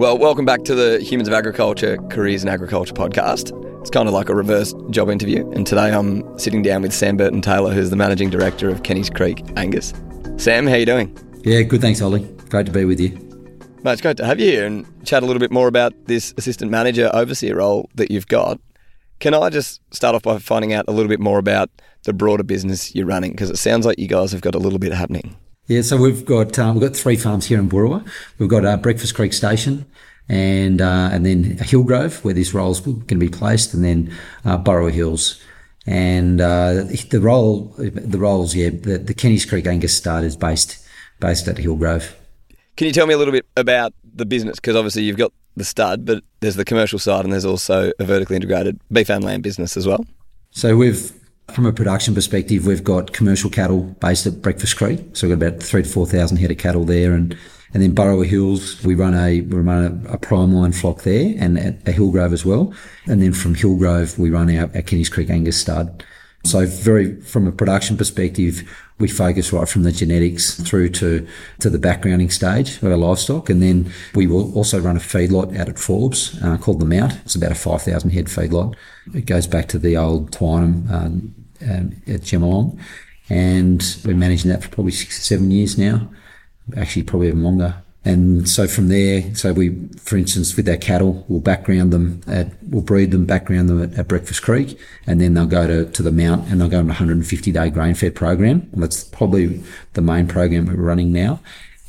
Well, welcome back to the Humans of Agriculture Careers in Agriculture podcast. It's kind of like a reverse job interview, and today I'm sitting down with Sam Burton Taylor, who's the managing director of Kenny's Creek Angus. Sam, how you doing? Yeah, good. Thanks, Ollie. Great to be with you. Mate, it's great to have you here and chat a little bit more about this assistant manager overseer role that you've got. Can I just start off by finding out a little bit more about the broader business you're running? Because it sounds like you guys have got a little bit happening. Yeah, so we've got um, we've got three farms here in Boorowa. We've got uh, Breakfast Creek Station, and uh, and then Hillgrove, where this role's going to be placed, and then uh, Burrowa Hills. And uh, the role, the roles, yeah, the, the Kenny's Creek Angus stud is based based at Hillgrove. Can you tell me a little bit about the business? Because obviously you've got the stud, but there's the commercial side, and there's also a vertically integrated beef and lamb business as well. So we've from a production perspective, we've got commercial cattle based at Breakfast Creek. So we've got about three to 4,000 head of cattle there. And, and then Burrowa Hills, we run a, we run a, a PrimeLine flock there and at a Hillgrove as well. And then from Hillgrove, we run our, our Kenny's Creek Angus stud. So very, from a production perspective, we focus right from the genetics through to, to the backgrounding stage of our livestock. And then we will also run a feedlot out at Forbes uh, called the Mount. It's about a 5,000 head feedlot. It goes back to the old Twynam um, um, at Jemalong. And we're managing that for probably six or seven years now, actually probably even longer. And so from there, so we, for instance, with our cattle, we'll background them at, we'll breed them, background them at, at Breakfast Creek, and then they'll go to, to the mount and they'll go on a 150 day grain fed program. And that's probably the main program we're running now.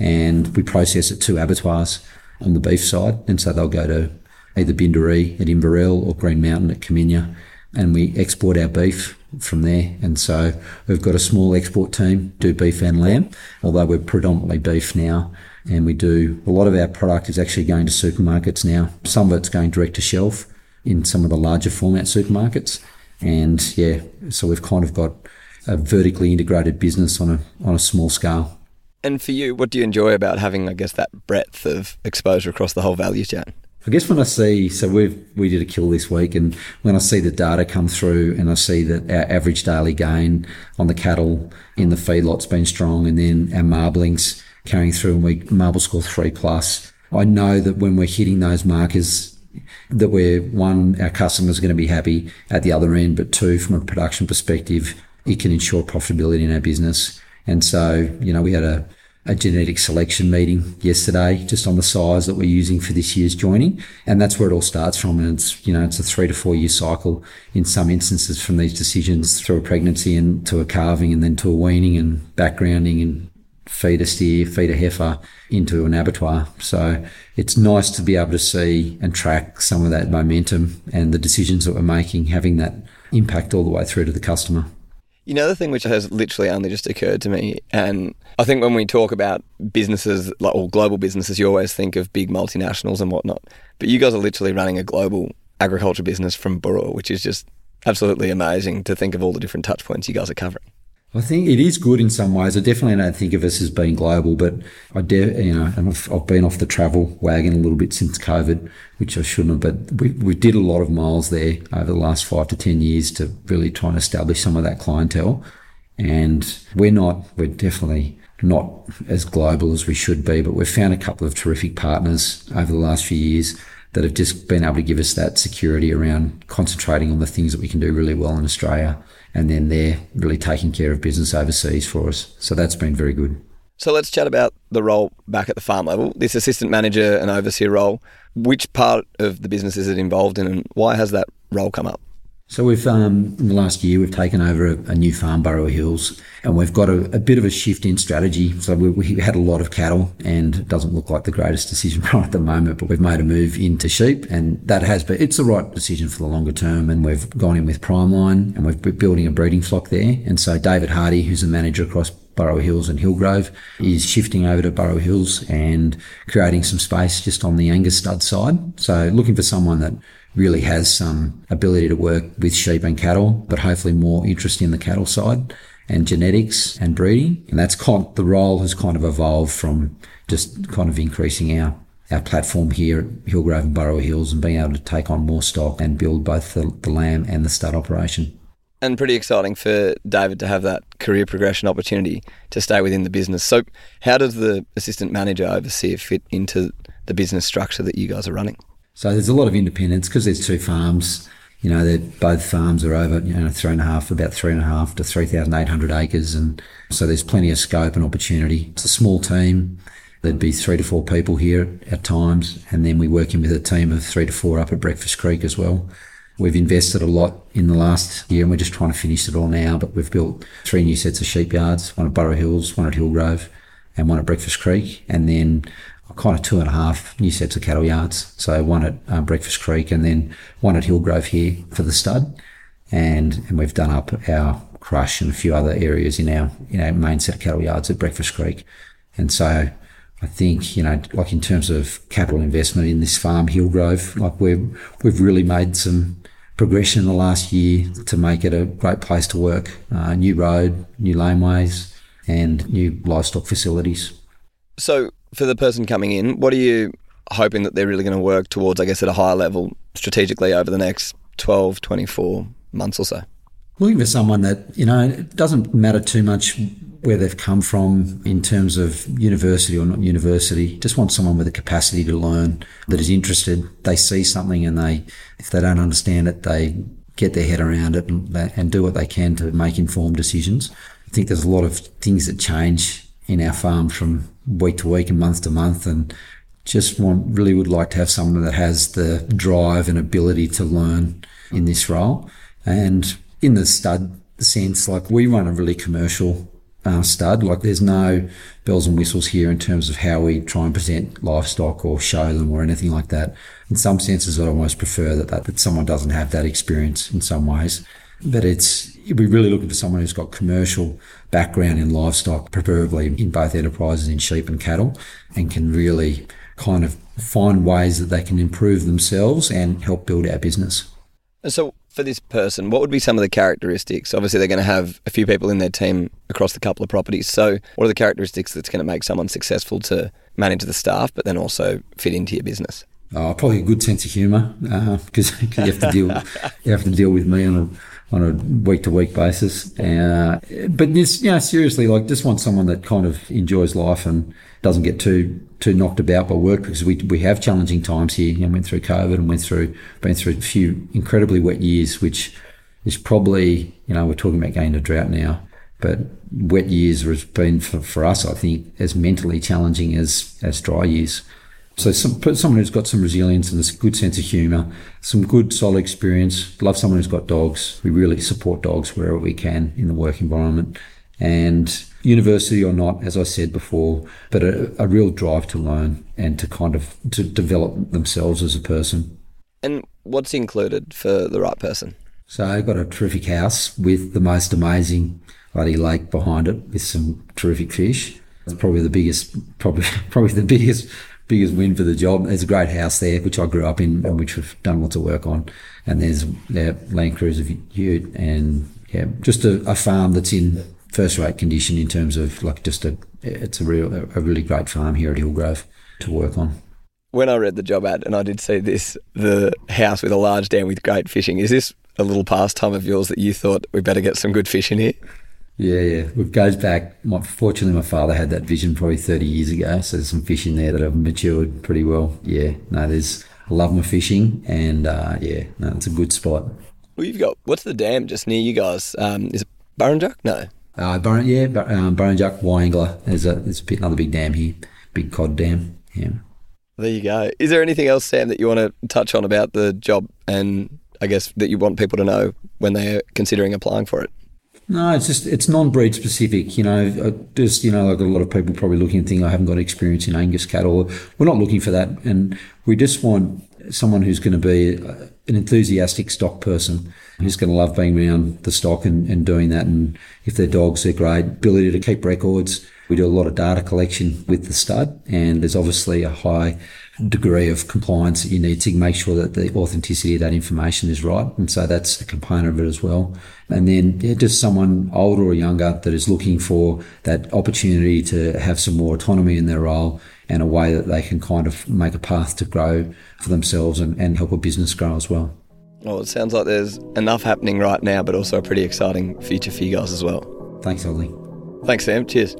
And we process at two abattoirs on the beef side. And so they'll go to either Bindaree at Inverell or Green Mountain at Coominya. And we export our beef from there. And so we've got a small export team, do beef and lamb, although we're predominantly beef now. And we do a lot of our product is actually going to supermarkets now. Some of it's going direct to shelf in some of the larger format supermarkets. And yeah, so we've kind of got a vertically integrated business on a on a small scale. And for you, what do you enjoy about having, I guess, that breadth of exposure across the whole value chain? I guess when I see, so we we did a kill this week, and when I see the data come through, and I see that our average daily gain on the cattle in the feedlot's been strong, and then our marblings carrying through, and we marble score three plus. I know that when we're hitting those markers, that we're one, our customers are going to be happy at the other end, but two, from a production perspective, it can ensure profitability in our business. And so, you know, we had a a genetic selection meeting yesterday just on the sires that we're using for this year's joining. And that's where it all starts from. And it's, you know, it's a three to four year cycle in some instances from these decisions through a pregnancy and to a calving and then to a weaning and backgrounding and feed a steer, feed a heifer into an abattoir. So it's nice to be able to see and track some of that momentum and the decisions that we're making having that impact all the way through to the customer. You know, the thing which has literally only just occurred to me, and I think when we talk about businesses, like all global businesses, you always think of big multinationals and whatnot. But you guys are literally running a global agriculture business from Boorowa, which is just absolutely amazing to think of all the different touch points you guys are covering. I think it is good in some ways. I definitely don't think of us as being global, but I de- you know, and I've, I've, been off the travel wagon a little bit since COVID, which I shouldn't have, but we, we did a lot of miles there over the last five to 10 years to really try and establish some of that clientele. And we're not, we're definitely not as global as we should be, but we've found a couple of terrific partners over the last few years that have just been able to give us that security around concentrating on the things that we can do really well in Australia and then they're really taking care of business overseas for us. So that's been very good. So let's chat about the role back at the farm level. This assistant manager and overseer role. Which part of the business is it involved in, and why has that role come up? So we've um, in the last year we've taken over a, a new farm, Burrowa Hills, and we've got a, a, bit of a shift in strategy. So we, we, had a lot of cattle, and it doesn't look like the greatest decision right at the moment. But we've made a move into sheep, and that has been it's the right decision for the longer term. And we've gone in with Primeline, and we've been building a breeding flock there. And so David Hardy, who's the manager across Burrowa Hills and Hillgrove, is shifting over to Burrowa Hills and creating some space just on the Angus stud side. So looking for someone that really has some ability to work with sheep and cattle, but hopefully more interest in the cattle side and genetics and breeding. And that's kind of, the role has kind of evolved from just kind of increasing our our platform here at Hillgrove and Burrowa Hills and being able to take on more stock and build both the, the lamb and the stud operation. And pretty exciting for David to have that career progression opportunity to stay within the business. So, how does the assistant manager overseer fit into the business structure that you guys are running? So there's a lot of independence because there's two farms. You know, both farms are over, you know, three and a half, about three and a half to 3,800 acres. And so there's plenty of scope and opportunity. It's a small team. There'd be three to four people here at times. And then we're working with a team of three to four up at Breakfast Creek as well. We've invested a lot in the last year and we're just trying to finish it all now. But we've built three new sets of sheep yards, one at Burrow Hills, one at Hillgrove and one at Breakfast Creek. And then kind of two and a half new sets of cattle yards. So one at um, Breakfast Creek and then one at Hillgrove here for the stud. And, and we've done up our crush and a few other areas in our, in our main set of cattle yards at Breakfast Creek. And so I think, you know, like in terms of capital investment in this farm, Hillgrove, like we've, we've really made some progression in the last year to make it a great place to work. Uh, new road, new laneways, and new livestock facilities. So for the person coming in, what are you hoping that they're really going to work towards, I guess, at a higher level strategically over the next 12, 24 months or so? Looking for someone that, you know, it doesn't matter too much where they've come from in terms of university or not university. Just want someone with a capacity to learn that is interested. They see something and they, if they don't understand it, they get their head around it and, and do what they can to make informed decisions. I think there's a lot of things that change in our farm from week to week and month to month and just want really would like to have someone that has the drive and ability to learn in this role. And in the stud sense like we run a really commercial uh, stud. Like there's no bells and whistles here in terms of how we try and present livestock or show them or anything like that. In some senses i almost prefer that, that, that someone doesn't have that experience in some ways but it's we're really looking for someone who's got commercial background in livestock, preferably in both enterprises in sheep and cattle, and can really kind of find ways that they can improve themselves and help build our business. So, for this person, what would be some of the characteristics? Obviously, they're going to have a few people in their team across the couple of properties. So, what are the characteristics that's going to make someone successful to manage the staff, but then also fit into your business? Oh, probably a good sense of humour because uh, you have to deal you have to deal with me on a on a week to week basis. Uh, but this, you know, seriously, like just want someone that kind of enjoys life and doesn't get too too knocked about by work because we we have challenging times here. You know, went through COVID and went through been through a few incredibly wet years, which is probably you know we're talking about going to drought now. But wet years has been for, for us, I think, as mentally challenging as as dry years. So some, someone who's got some resilience and a good sense of humour, some good solid experience. Love someone who's got dogs. We really support dogs wherever we can in the work environment. And university or not, as I said before, but a, a real drive to learn and to kind of to develop themselves as a person. And what's included for the right person? So I've got a terrific house with the most amazing bloody lake behind it with some terrific fish. It's probably the biggest, probably probably the biggest biggest win for the job. There's a great house there, which I grew up in and which we've done lots of work on. And there's yeah, Land Cruiser Ute and yeah, just a, a farm that's in first rate condition in terms of like just a, it's a real, a really great farm here at Hillgrove to work on. When I read the job ad and I did see this, the house with a large dam with great fishing, is this a little pastime of yours that you thought we better get some good fish in here? Yeah, yeah. It goes back. My, fortunately, my father had that vision probably 30 years ago. So there's some fish in there that have matured pretty well. Yeah, no, there's, I love my fishing and uh, yeah, no, it's a good spot. Well, you've got, what's the dam just near you guys? Um, is it Burrinjuck? No. Uh, Burren, yeah, um, Burrinjuck, Wyangala. There's, a, there's a, another big dam here, big cod dam. Yeah. There you go. Is there anything else, Sam, that you want to touch on about the job and I guess that you want people to know when they're considering applying for it? No, it's just it's non-breed specific. You know, just you know, like a lot of people probably looking and thinking, I haven't got experience in Angus cattle. We're not looking for that, and we just want someone who's going to be uh, an enthusiastic stock person who's going to love being around the stock and, and doing that. And if they're dogs, they're great. Ability to keep records. We do a lot of data collection with the stud, and there's obviously a high degree of compliance that you need to make sure that the authenticity of that information is right. And so that's a component of it as well. And then yeah, just someone older or younger that is looking for that opportunity to have some more autonomy in their role and a way that they can kind of make a path to grow for themselves and, and help a business grow as well. Well, it sounds like there's enough happening right now, but also a pretty exciting future for you guys as well. Thanks, Ollie. Thanks, Sam. Cheers.